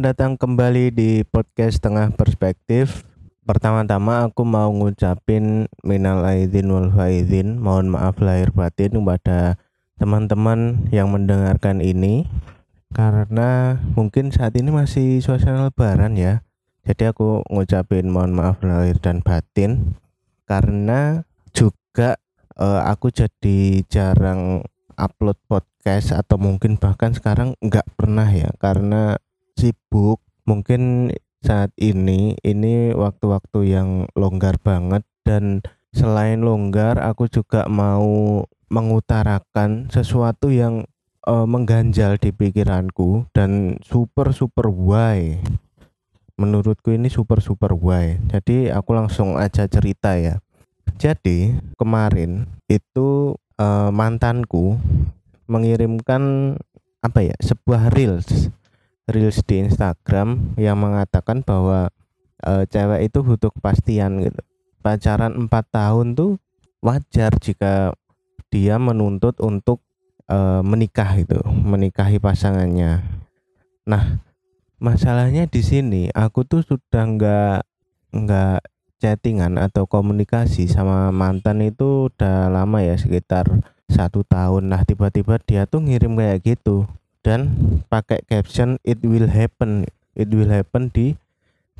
Selamat datang kembali di podcast Tengah Perspektif. Pertama-tama aku mau ngucapin minal aidin wal faizin, mohon maaf lahir batin kepada teman-teman yang mendengarkan ini karena mungkin saat ini masih suasana lebaran ya. Jadi aku ngucapin mohon maaf lahir dan batin karena juga uh, aku jadi jarang upload podcast atau mungkin bahkan sekarang nggak pernah ya karena sibuk mungkin saat ini ini waktu-waktu yang longgar banget. Dan selain longgar aku juga mau mengutarakan sesuatu yang uh, mengganjal di pikiranku dan super super why. Menurutku ini super super why. Jadi aku langsung aja cerita ya. Jadi kemarin itu uh, mantanku mengirimkan apa ya sebuah reels reels di Instagram yang mengatakan bahwa e, cewek itu butuh kepastian gitu. Pacaran empat tahun tuh wajar jika dia menuntut untuk e, menikah itu, menikahi pasangannya. Nah, masalahnya di sini aku tuh sudah nggak nggak chattingan atau komunikasi sama mantan itu udah lama ya sekitar satu tahun. Nah tiba-tiba dia tuh ngirim kayak gitu dan pakai caption it will happen. It will happen di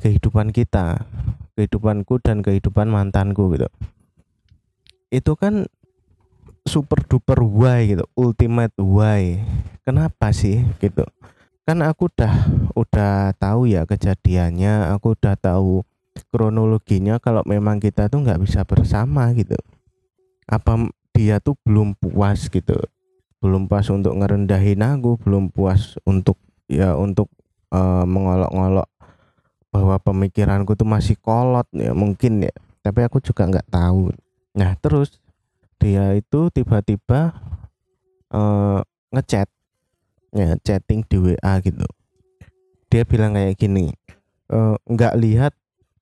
kehidupan kita kehidupanku dan kehidupan mantanku gitu. Itu kan super duper why gitu. Ultimate why. Kenapa sih gitu? Kan aku udah udah tahu ya kejadiannya. Aku udah tahu kronologinya kalau memang kita tuh nggak bisa bersama gitu. Apa dia tuh belum puas gitu belum pas untuk ngerendahin aku belum puas untuk ya untuk uh, mengolok-ngolok bahwa pemikiranku tuh masih kolot ya mungkin ya. Tapi aku juga nggak tahu. Nah terus dia itu tiba-tiba uh, ngechat ya chatting di WA gitu. Dia bilang kayak gini eh, nggak uh, lihat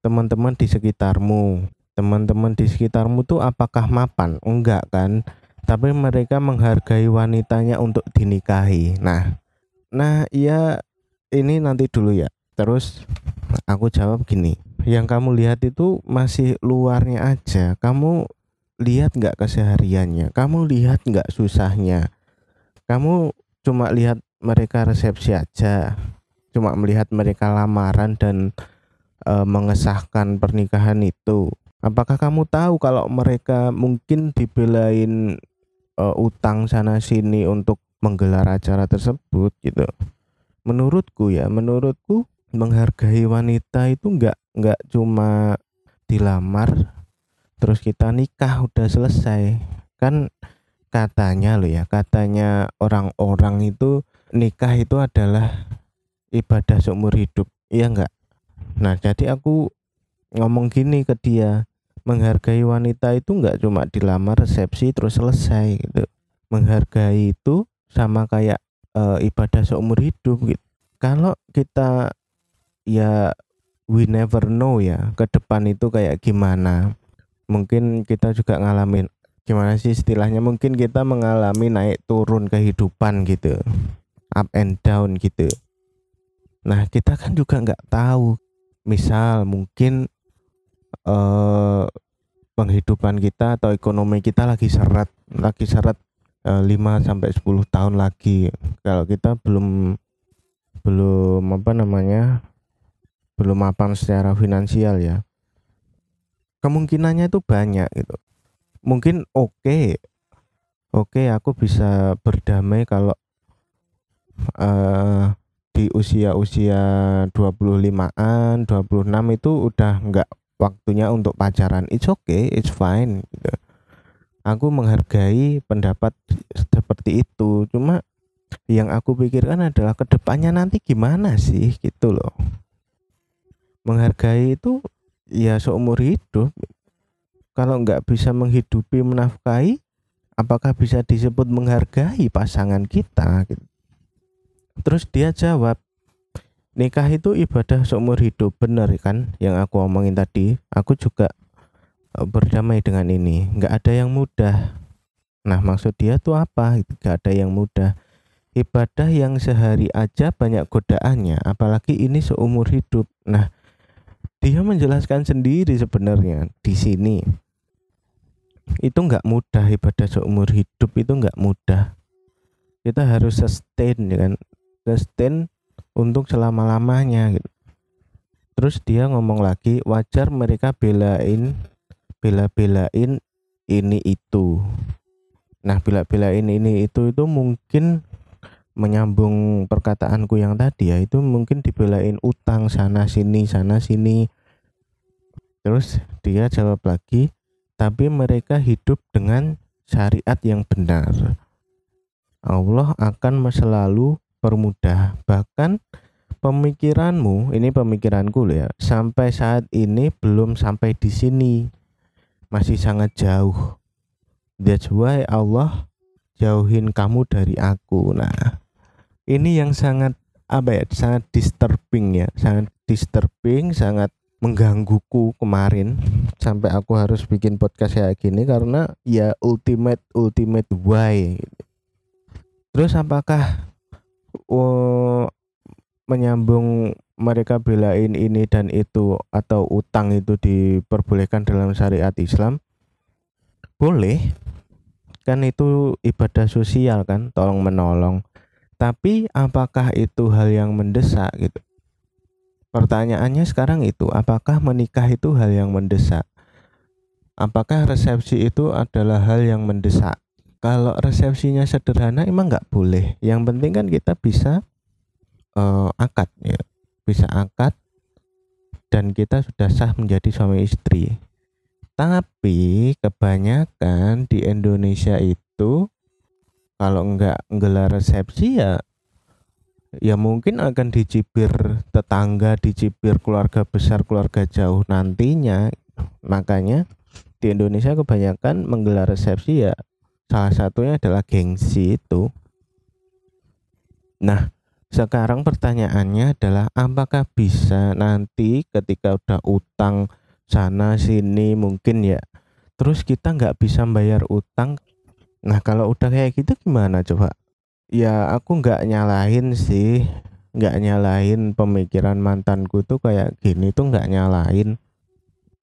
teman-teman di sekitarmu. Teman-teman di sekitarmu tuh apakah mapan? Enggak kan tapi mereka menghargai wanitanya untuk dinikahi. Nah, nah iya ini nanti dulu ya. Terus aku jawab gini, yang kamu lihat itu masih luarnya aja. Kamu lihat nggak kesehariannya? Kamu lihat nggak susahnya? Kamu cuma lihat mereka resepsi aja, cuma melihat mereka lamaran dan e, mengesahkan pernikahan itu. Apakah kamu tahu kalau mereka mungkin dibelain uh, utang sana sini untuk menggelar acara tersebut gitu? Menurutku ya menurutku menghargai wanita itu nggak nggak cuma dilamar terus kita nikah udah selesai. Kan katanya loh ya katanya orang-orang itu nikah itu adalah ibadah seumur hidup iya enggak nah jadi aku ngomong gini ke dia menghargai wanita itu nggak cuma dilamar resepsi terus selesai gitu. Menghargai itu sama kayak e, ibadah seumur hidup gitu. Kalau kita ya we never know ya ke depan itu kayak gimana. Mungkin kita juga ngalamin gimana sih istilahnya mungkin kita mengalami naik turun kehidupan gitu up and down gitu. Nah kita kan juga nggak tahu. Misal mungkin eh, penghidupan kita atau ekonomi kita lagi seret lagi seret eh, 5 sampai 10 tahun lagi kalau kita belum belum apa namanya belum mapan secara finansial ya kemungkinannya itu banyak gitu mungkin oke okay. oke okay, aku bisa berdamai kalau uh, di usia-usia 25-an, 26 itu udah nggak waktunya untuk pacaran it's okay it's fine gitu. Aku menghargai pendapat seperti itu cuma yang aku pikirkan adalah ke depannya nanti gimana sih gitu loh. Menghargai itu ya seumur hidup. Kalau nggak bisa menghidupi menafkahi apakah bisa disebut menghargai pasangan kita gitu. terus dia jawab nikah itu ibadah seumur hidup benar kan yang aku omongin tadi? Aku juga eh, berdamai dengan ini. Nggak ada yang mudah. Nah maksud dia tuh apa? Nggak ada yang mudah. Ibadah yang sehari aja banyak godaannya apalagi ini seumur hidup. Nah dia menjelaskan sendiri sebenarnya di sini. Itu nggak mudah ibadah seumur hidup itu nggak mudah. Kita harus sustain ya kan? Sustain untuk selama lamanya gitu. Terus dia ngomong lagi wajar mereka belain bela-belain ini itu. Nah bela-belain ini itu itu mungkin menyambung perkataanku yang tadi ya itu mungkin dibelain utang sana sini sana sini. Terus dia jawab lagi tapi mereka hidup dengan syariat yang benar. Allah akan selalu permudah bahkan pemikiranmu ini pemikiranku ya sampai saat ini belum sampai di sini. Masih sangat jauh. That's why Allah jauhin kamu dari aku. Nah ini yang sangat apa ya sangat disturbing ya. Sangat disturbing sangat menggangguku kemarin. Sampai aku harus bikin podcast kayak gini karena ya ultimate ultimate why. Terus apakah menyambung mereka belain ini dan itu atau utang itu diperbolehkan dalam syariat Islam boleh kan itu ibadah sosial kan tolong menolong tapi apakah itu hal yang mendesak gitu? Pertanyaannya sekarang itu, apakah menikah itu hal yang mendesak? Apakah resepsi itu adalah hal yang mendesak? Kalau resepsinya sederhana emang nggak boleh. Yang penting kan kita bisa uh, akad ya, bisa akad dan kita sudah sah menjadi suami istri. Tapi kebanyakan di Indonesia itu kalau enggak gelar resepsi ya ya mungkin akan dicibir tetangga, dicibir keluarga besar, keluarga jauh nantinya. Makanya di Indonesia kebanyakan menggelar resepsi ya salah satunya adalah gengsi itu. Nah, sekarang pertanyaannya adalah apakah bisa nanti ketika udah utang sana sini mungkin ya terus kita nggak bisa bayar utang Nah kalau udah kayak gitu gimana coba? Ya aku nggak nyalahin sih, nggak nyalahin pemikiran mantanku tuh kayak gini tuh nggak nyalahin.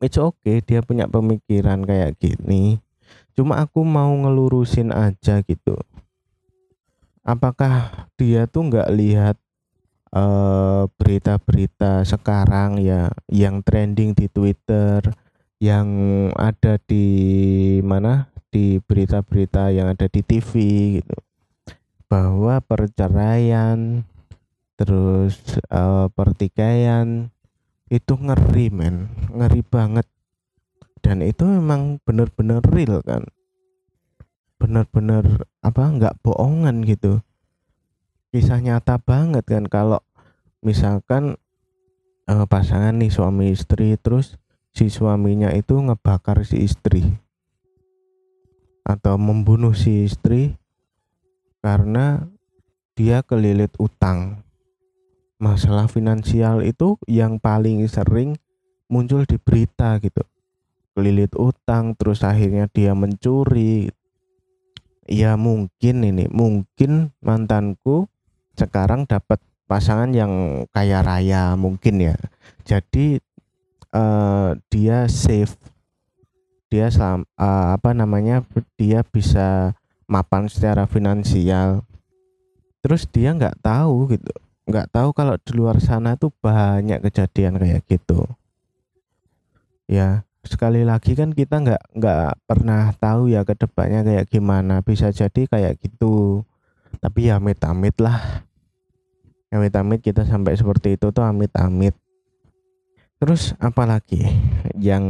It's okay dia punya pemikiran kayak gini. Cuma aku mau ngelurusin aja gitu. Apakah dia tuh nggak lihat uh, berita-berita sekarang ya yang trending di Twitter, yang ada di mana? Di berita-berita yang ada di TV gitu. Bahwa perceraian terus uh, pertikaian itu ngeri men. Ngeri banget dan itu memang benar-benar real kan benar-benar apa nggak bohongan gitu kisah nyata banget kan kalau misalkan uh, pasangan nih suami istri terus si suaminya itu ngebakar si istri atau membunuh si istri karena dia kelilit utang. Masalah finansial itu yang paling sering muncul di berita gitu. Kelilit utang terus akhirnya dia mencuri. Ya mungkin ini, mungkin mantanku sekarang dapat pasangan yang kaya raya mungkin ya. Jadi uh, dia save dia selam, uh, apa namanya dia bisa mapan secara finansial terus dia nggak tahu gitu nggak tahu kalau di luar sana tuh banyak kejadian kayak gitu ya sekali lagi kan kita nggak nggak pernah tahu ya ke depannya kayak gimana. Bisa jadi kayak gitu. Tapi ya amit-amit lah. Amit-amit kita sampai seperti itu tuh amit-amit. Terus apalagi yang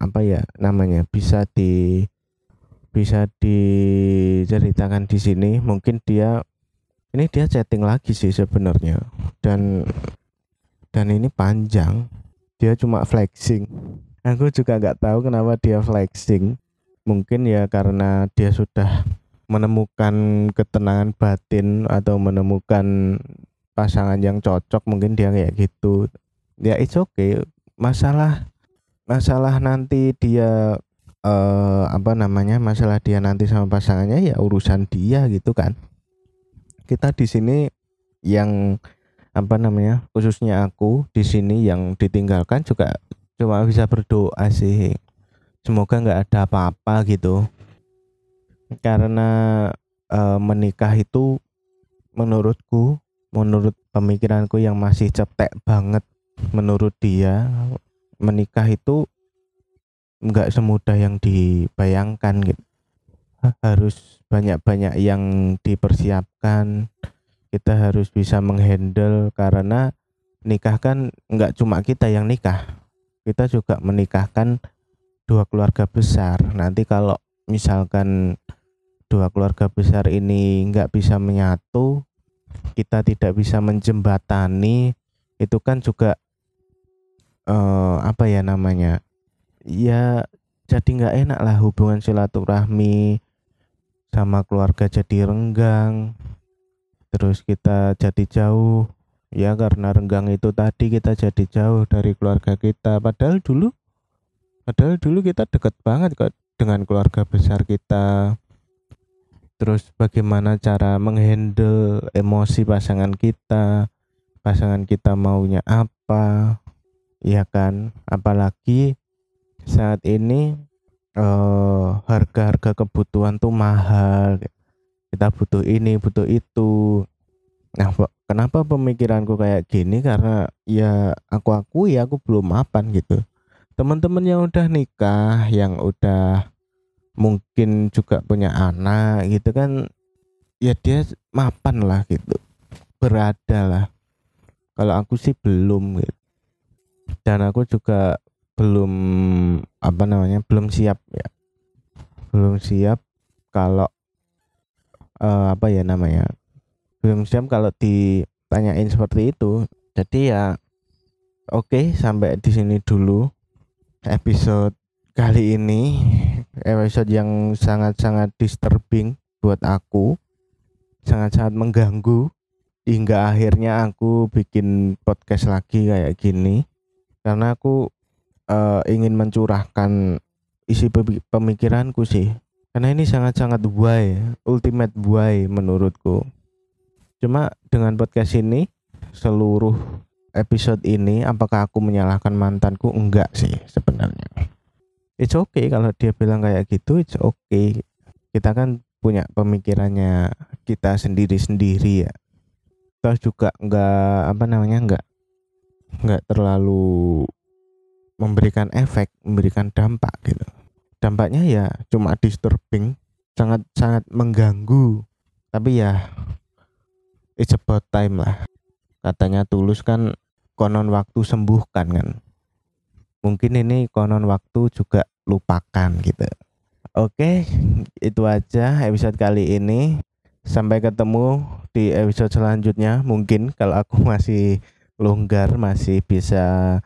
apa ya namanya bisa di bisa diceritakan di sini? Mungkin dia ini dia chatting lagi sih sebenarnya. Dan dan ini panjang. Dia cuma flexing aku juga nggak tahu kenapa dia flexing. Mungkin ya karena dia sudah menemukan ketenangan batin atau menemukan pasangan yang cocok mungkin dia kayak gitu. Ya it's okay. Masalah masalah nanti dia uh, apa namanya masalah dia nanti sama pasangannya ya urusan dia gitu kan. Kita di sini yang apa namanya khususnya aku di sini yang ditinggalkan juga cuma bisa berdoa sih. Semoga nggak ada apa-apa gitu. Karena e, menikah itu menurutku menurut pemikiranku yang masih cetek banget menurut dia menikah itu nggak semudah yang dibayangkan gitu. Harus banyak-banyak yang dipersiapkan. Kita harus bisa menghandle karena nikah kan nggak cuma kita yang nikah kita juga menikahkan dua keluarga besar. Nanti kalau misalkan dua keluarga besar ini nggak bisa menyatu kita tidak bisa menjembatani itu kan juga uh, apa ya namanya ya jadi nggak enak lah hubungan silaturahmi sama keluarga jadi renggang terus kita jadi jauh ya karena renggang itu tadi kita jadi jauh dari keluarga kita. Padahal dulu padahal dulu kita deket banget kok dengan keluarga besar kita. Terus bagaimana cara menghandle emosi pasangan kita? Pasangan kita maunya apa? Ya kan? Apalagi saat ini uh, harga-harga kebutuhan tuh mahal. Kita butuh ini butuh itu. Nah kenapa pemikiranku kayak gini? Karena ya aku aku ya aku belum mapan gitu. Teman-teman yang udah nikah yang udah mungkin juga punya anak gitu kan ya dia mapan lah gitu. Berada lah. Kalau aku sih belum gitu. Dan aku juga belum apa namanya belum siap ya. Belum siap kalau uh, apa ya namanya belum siap kalau ditanyain seperti itu jadi ya oke okay, sampai di sini dulu episode kali ini. Episode yang sangat-sangat disturbing buat aku sangat-sangat mengganggu hingga akhirnya aku bikin podcast lagi kayak gini. Karena aku uh, ingin mencurahkan isi pemikiranku sih. Karena ini sangat-sangat why ultimate why menurutku cuma dengan podcast ini seluruh episode ini apakah aku menyalahkan mantanku enggak sih sebenarnya it's okay kalau dia bilang kayak gitu it's okay kita kan punya pemikirannya kita sendiri-sendiri ya terus juga enggak apa namanya enggak enggak terlalu memberikan efek, memberikan dampak gitu. Dampaknya ya cuma disturbing, sangat sangat mengganggu. Tapi ya it's about time lah. Katanya tulus kan konon waktu sembuhkan kan. Mungkin ini konon waktu juga lupakan gitu. Oke, itu aja episode kali ini. Sampai ketemu di episode selanjutnya. Mungkin kalau aku masih longgar, masih bisa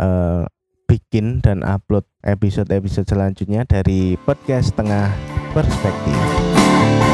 uh, bikin dan upload episode-episode selanjutnya dari podcast Tengah Perspektif.